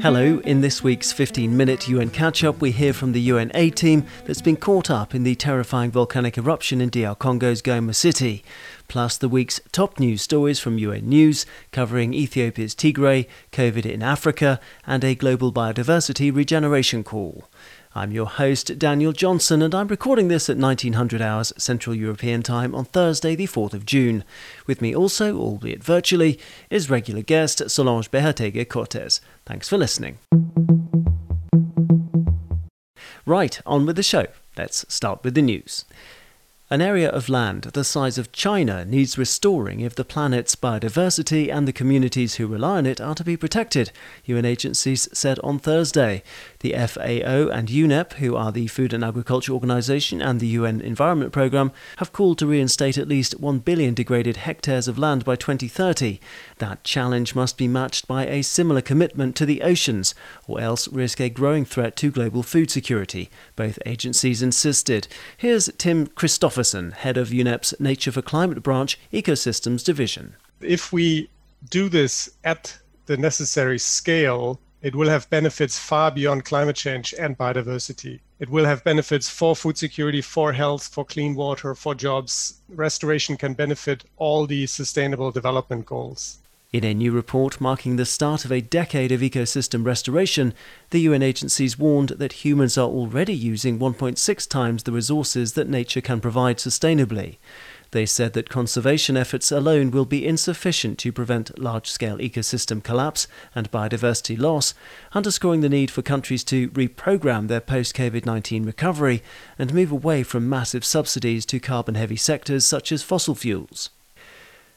Hello, in this week's 15 minute UN catch up, we hear from the UNA team that's been caught up in the terrifying volcanic eruption in DR Congo's Goma city. Plus, the week's top news stories from UN News, covering Ethiopia's Tigray, COVID in Africa, and a global biodiversity regeneration call. I'm your host, Daniel Johnson, and I'm recording this at 1900 hours Central European Time on Thursday, the 4th of June. With me also, albeit virtually, is regular guest Solange Behoteguy Cortez. Thanks for listening. Right, on with the show. Let's start with the news. An area of land the size of China needs restoring if the planet's biodiversity and the communities who rely on it are to be protected, UN agencies said on Thursday. The FAO and UNEP, who are the Food and Agriculture Organization and the UN Environment Programme, have called to reinstate at least 1 billion degraded hectares of land by 2030. That challenge must be matched by a similar commitment to the oceans, or else risk a growing threat to global food security, both agencies insisted. Here's Tim Christophersen head of UNEP's Nature for Climate Branch Ecosystems Division. If we do this at the necessary scale, it will have benefits far beyond climate change and biodiversity. It will have benefits for food security, for health, for clean water, for jobs. Restoration can benefit all the sustainable development goals. In a new report marking the start of a decade of ecosystem restoration, the UN agencies warned that humans are already using 1.6 times the resources that nature can provide sustainably. They said that conservation efforts alone will be insufficient to prevent large scale ecosystem collapse and biodiversity loss, underscoring the need for countries to reprogram their post COVID 19 recovery and move away from massive subsidies to carbon heavy sectors such as fossil fuels.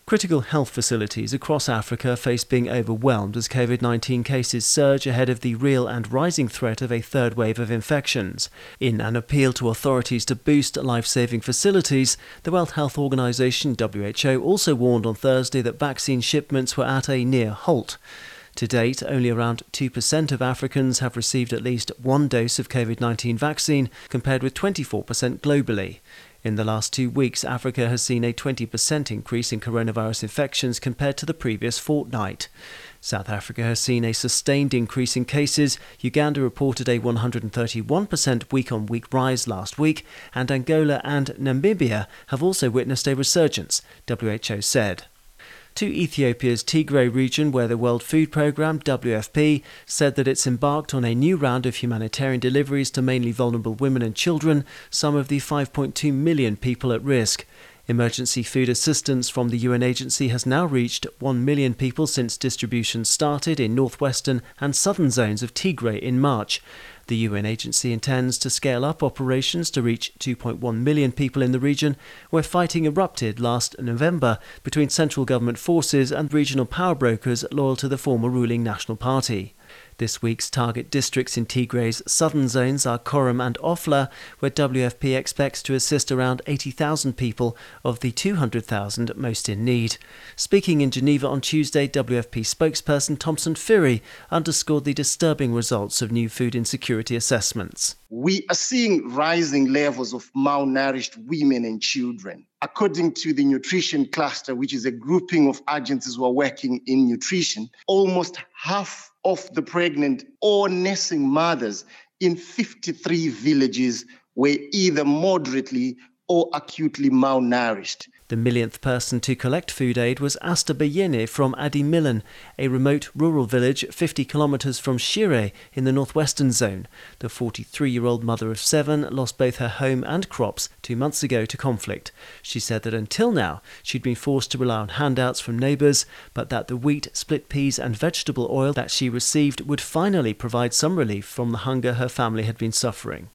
Critical health facilities across Africa face being overwhelmed as COVID 19 cases surge ahead of the real and rising threat of a third wave of infections. In an appeal to authorities to boost life saving facilities, the World Health Organization WHO also warned on Thursday that vaccine shipments were at a near halt. To date, only around 2% of Africans have received at least one dose of COVID 19 vaccine, compared with 24% globally. In the last two weeks, Africa has seen a 20% increase in coronavirus infections compared to the previous fortnight. South Africa has seen a sustained increase in cases. Uganda reported a 131% week on week rise last week, and Angola and Namibia have also witnessed a resurgence, WHO said to Ethiopia's Tigray region, where the World Food Programme, WFP, said that it's embarked on a new round of humanitarian deliveries to mainly vulnerable women and children, some of the 5.2 million people at risk. Emergency food assistance from the UN agency has now reached 1 million people since distribution started in northwestern and southern zones of Tigray in March. The UN agency intends to scale up operations to reach 2.1 million people in the region, where fighting erupted last November between central government forces and regional power brokers loyal to the former ruling National Party. This week's target districts in Tigray's southern zones are Korem and Ofla, where WFP expects to assist around 80,000 people of the 200,000 most in need. Speaking in Geneva on Tuesday, WFP spokesperson Tomson Phiri underscored the disturbing results of new food insecurity assessments. We are seeing rising levels of malnourished women and children. According to the Nutrition Cluster, which is a grouping of agencies who are working in nutrition, almost half of the pregnant or nursing mothers in 53 villages were either moderately or acutely malnourished. The millionth person to collect food aid was Asta Bayene from Adimilan, a remote rural village 50 kilometres from Shire in the northwestern zone. The 43 year old mother of seven lost both her home and crops two months ago to conflict. She said that until now she'd been forced to rely on handouts from neighbours, but that the wheat, split peas, and vegetable oil that she received would finally provide some relief from the hunger her family had been suffering.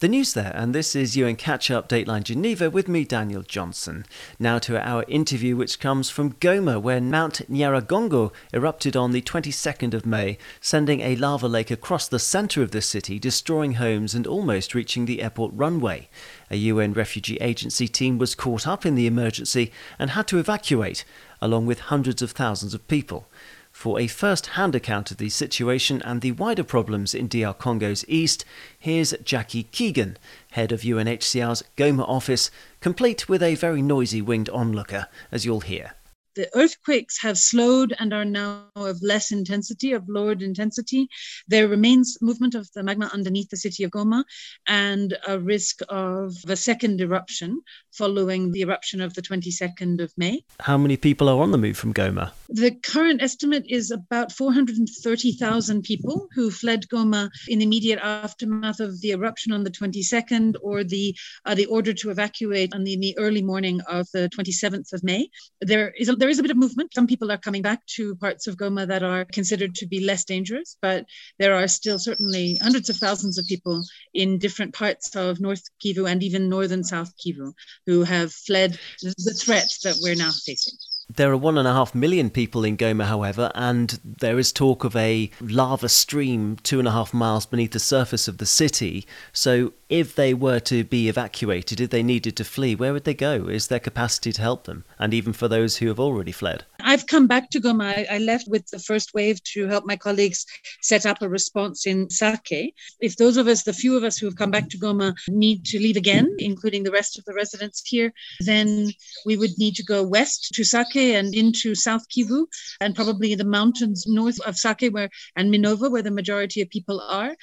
The news there, and this is UN Catch Up Dateline Geneva with me, Daniel Johnson. Now to our interview, which comes from Goma, where Mount Nyiragongo erupted on the 22nd of May, sending a lava lake across the centre of the city, destroying homes and almost reaching the airport runway. A UN refugee agency team was caught up in the emergency and had to evacuate, along with hundreds of thousands of people. For a first hand account of the situation and the wider problems in DR Congo's east, here's Jackie Keegan, head of UNHCR's Goma office, complete with a very noisy winged onlooker, as you'll hear. The earthquakes have slowed and are now of less intensity, of lowered intensity. There remains movement of the magma underneath the city of Goma and a risk of a second eruption following the eruption of the 22nd of May. How many people are on the move from Goma? The current estimate is about 430,000 people who fled Goma in the immediate aftermath of the eruption on the 22nd or the uh, the order to evacuate on the, in the early morning of the 27th of May. There is a, there is a bit of movement. Some people are coming back to parts of Goma that are considered to be less dangerous, but there are still certainly hundreds of thousands of people in different parts of North Kivu and even northern South Kivu who have fled the threat that we're now facing. There are one and a half million people in Goma, however, and there is talk of a lava stream two and a half miles beneath the surface of the city. So, if they were to be evacuated, if they needed to flee, where would they go? Is there capacity to help them? And even for those who have already fled? I've come back to Goma. I, left with the first wave to help my colleagues set up a response in Sake. If those of us, the few of us who have come back to Goma, need to leave again, including the rest of the residents here, then we would need to go west to Sake and into South Kivu and probably the mountains north of Sake where and Minova, where the majority of people are.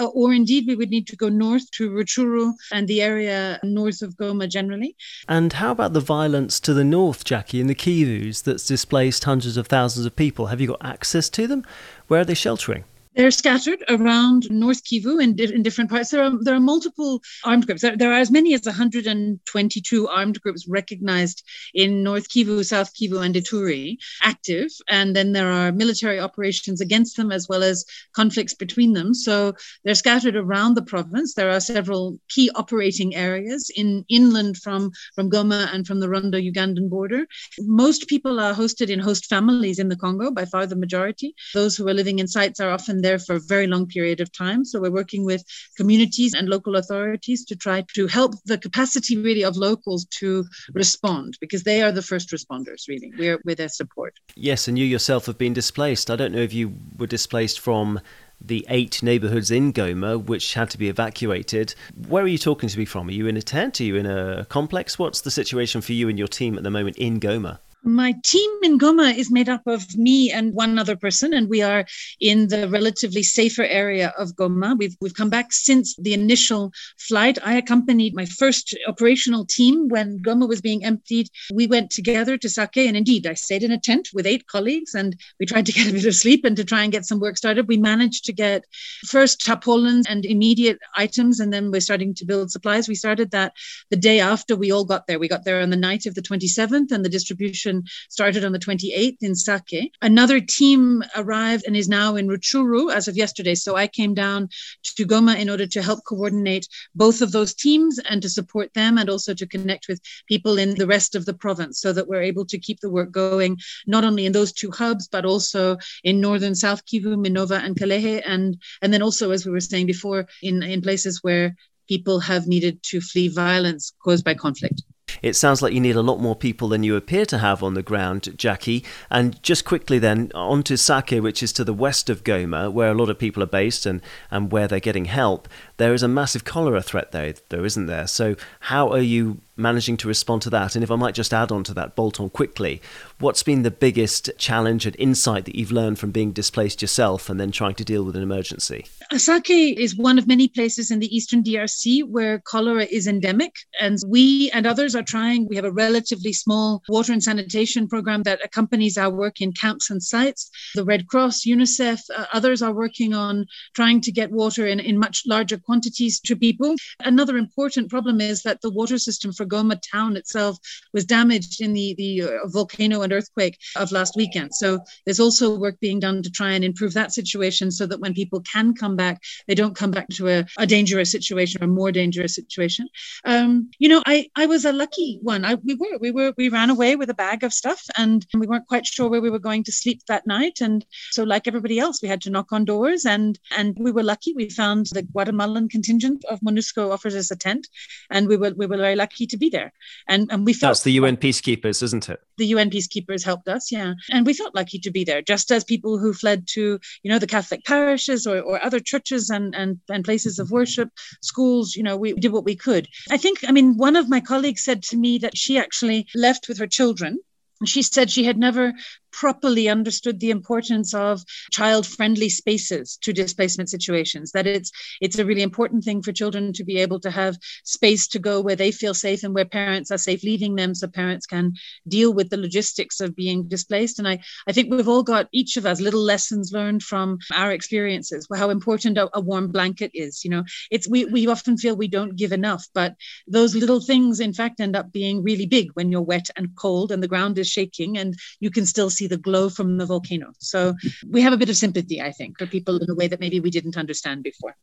Or indeed we would need to go north to Rutshuru and the area north of Goma generally. And how about the violence to the north, Jackie, in the Kivus that's displaced hundreds of thousands of people? Have you got access to them? Where are they sheltering? They're scattered around North Kivu in, in different parts. There are, there are multiple armed groups. There, there, are as many as 122 armed groups recognized in North Kivu, South Kivu, and Ituri active. And then there are military operations against them as well as conflicts between them. So they're scattered around the province. There are several key operating areas in inland from, from Goma and from the Rwanda Ugandan border. Most people are hosted in host families in the Congo, by far the majority. Those who are living in sites are often there for a very long period of time. So we're working with communities and local authorities to try to help the capacity really of locals to respond because they are the first responders, really. We're with their support. Yes, and you yourself have been displaced. I don't know if you were displaced from the eight neighbourhoods in Goma which had to be evacuated. Where are you talking to me from? Are you in a tent? Are you in a complex? What's the situation for you and your team at the moment in Goma? My team in Goma is made up of me and one other person, and we are in the relatively safer area of Goma. We've, we've come back since the initial flight. I accompanied my first operational team when Goma was being emptied. We went together to Sake, and indeed, I stayed in a tent with eight colleagues, and we tried to get a bit of sleep and to try and get some work started. We managed to get first tarpaulins and immediate items, and then we're starting to build supplies. We started that the day after we all got there. We got there on the night of the 27th, and the distribution started on the 28th in Sake. Another team arrived and is now in Rutshuru as of yesterday. So I came down to Goma in order to help coordinate both of those teams and to support them and also to connect with people in the rest of the province so that we're able to keep the work going, not only in those two hubs, but also in northern South Kivu, Minova, and Kalehe. And, and then also, as we were saying before, in, in places where people have needed to flee violence caused by conflict. It sounds like you need a lot more people than you appear to have on the ground, Jackie. And just quickly then, on to Sake, which is to the west of Goma, where a lot of people are based and, and where they're getting help. There is a massive cholera threat there, though, isn't there? So, how are you managing to respond to that? And if I might just add on to that, bolt on quickly, what's been the biggest challenge and insight that you've learned from being displaced yourself and then trying to deal with an emergency? Asake is one of many places in the eastern DRC where cholera is endemic. And we and others are trying. We have a relatively small water and sanitation program that accompanies our work in camps and sites. The Red Cross, UNICEF, uh, others are working on trying to get water in, in much larger quantities to people. Another important problem is that the water system for Goma town itself was damaged in the, the uh, volcano and earthquake of last weekend. So there's also work being done to try and improve that situation so that when people can come back, they don't come back to a, a dangerous situation or a more dangerous situation. Um, you know, I, I was a lucky one. I, we were, we were, we ran away with a bag of stuff and we weren't quite sure where we were going to sleep that night. And so like everybody else, we had to knock on doors and, and we were lucky. We found the Guatemalan contingent of MONUSCO offers us a tent and we were, we were very lucky to be there. And, and we felt that's the UN peacekeepers, isn't it? The UN peacekeepers helped us, yeah. And we felt lucky to be there, just as people who fled to, you know, the Catholic parishes or, or other churches and, and, and places of worship, schools, you know, we did what we could. I think, I mean, one of my colleagues said to me that she actually left with her children And she said she had never properly understood the importance of child friendly spaces to displacement situations that it's it's a really important thing for children to be able to have space to go where they feel safe and where parents are safe leaving them so parents can deal with the logistics of being displaced. And i i think we've all got each of us little lessons learned from our experiences how important a, a warm blanket is you know. It's we we often feel we don't give enough but those little things in fact end up being really big when you're wet and cold and the ground is shaking and you can still see the glow from the volcano. So we have a bit of sympathy, I think, for people in a way that maybe we didn't understand before.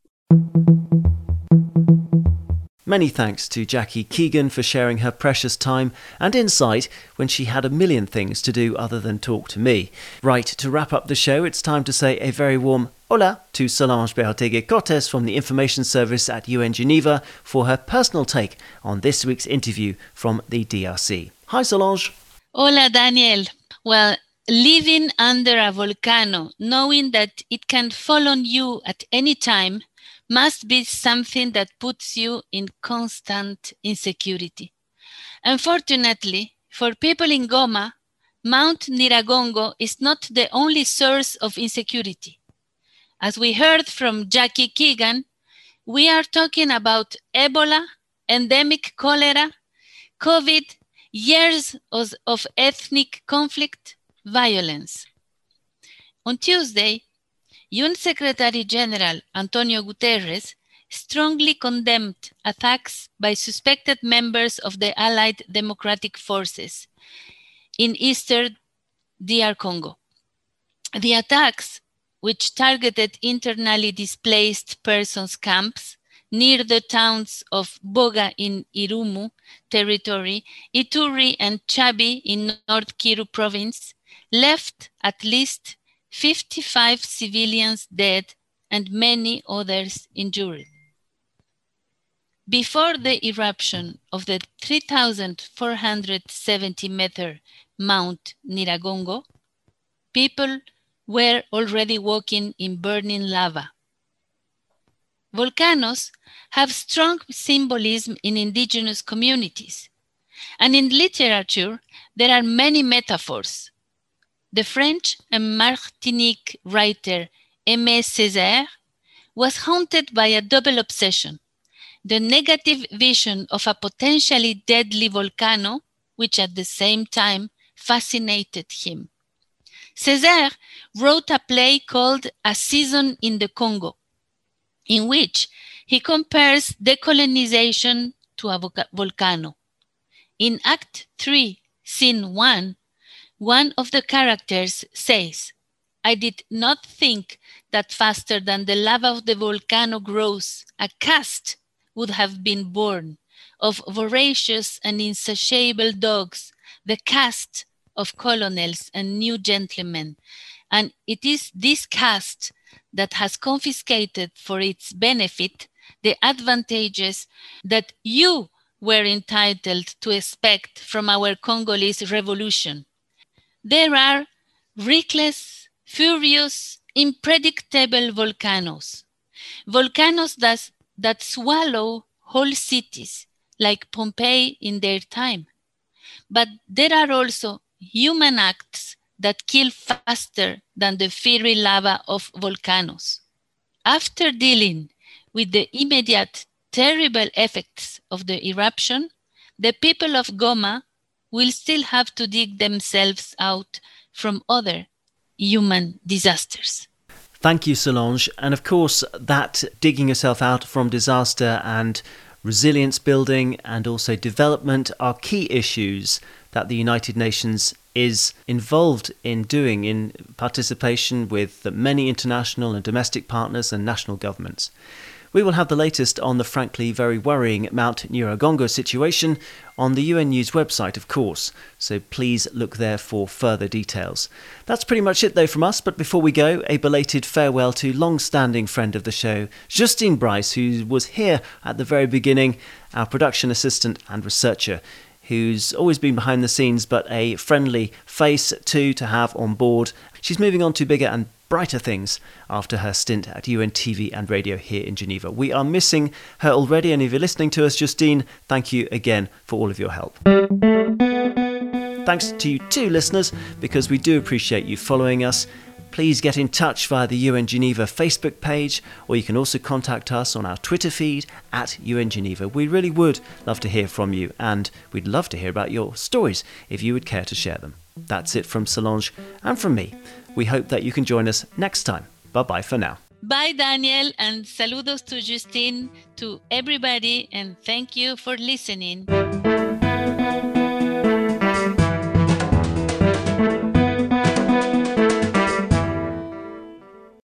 Many thanks to Jackie Keegan for sharing her precious time and insight when she had a million things to do other than talk to me. Right, to wrap up the show, it's time to say a very warm hola to Solange Behoteguy Cortes from the Information Service at UN Geneva for her personal take on this week's interview from the DRC. Hi, Solange. Hola, Daniel. Well, living under a volcano, knowing that it can fall on you at any time, must be something that puts you in constant insecurity. Unfortunately, for people in Goma, Mount Nyiragongo is not the only source of insecurity. As we heard from Jackie Keegan, we are talking about Ebola, endemic cholera, COVID, years of, of ethnic conflict, violence. On Tuesday, UN Secretary General Antonio Guterres strongly condemned attacks by suspected members of the Allied Democratic Forces in eastern DR Congo. The attacks, which targeted internally displaced persons camps near the towns of Boga in Irumu territory, Ituri and Tchabi in North Kivu province, left at least 55 civilians dead and many others injured. Before the eruption of the 3,470 meter Mount Nyiragongo, people were already walking in burning lava. Volcanoes have strong symbolism in indigenous communities. And in literature, there are many metaphors the French and Martinique writer Aimé Césaire was haunted by a double obsession the negative vision of a potentially deadly volcano, which at the same time fascinated him. Césaire wrote a play called A Season in the Congo, in which he compares decolonization to a volcano. In Act 3, Scene 1, one of the characters says, I did not think that faster than the lava of the volcano grows, a caste would have been born of voracious and insatiable dogs, the caste of colonels and new gentlemen. And it is this caste that has confiscated for its benefit the advantages that you were entitled to expect from our Congolese revolution. There are reckless, furious, unpredictable volcanoes. Volcanoes that, that swallow whole cities, like Pompeii in their time. But there are also human acts that kill faster than the fiery lava of volcanoes. After dealing with the immediate terrible effects of the eruption, the people of Goma will still have to dig themselves out from other human disasters. Thank you, Solange. And of course, that digging yourself out from disaster and resilience building and also development are key issues that the United Nations is involved in doing in participation with many international and domestic partners and national governments. We will have the latest on the frankly very worrying Mount Nyiragongo situation on the UN News website, of course, so please look there for further details. That's pretty much it, though, from us, but before we go, a belated farewell to long standing friend of the show, Justine Bryce, who was here at the very beginning, our production assistant and researcher who's always been behind the scenes but a friendly face too to have on board. She's moving on to bigger and brighter things after her stint at UN TV and radio here in Geneva. We are missing her already, and if you're listening to us, Justine, thank you again for all of your help. Thanks to you too, listeners, because we do appreciate you following us. Please get in touch via the UN Geneva Facebook page, or you can also contact us on our Twitter feed at UN Geneva. We really would love to hear from you, and we'd love to hear about your stories if you would care to share them. That's it from Solange and from me. We hope that you can join us next time. Bye bye for now. Bye, Daniel, and saludos to Justine, to everybody, and thank you for listening.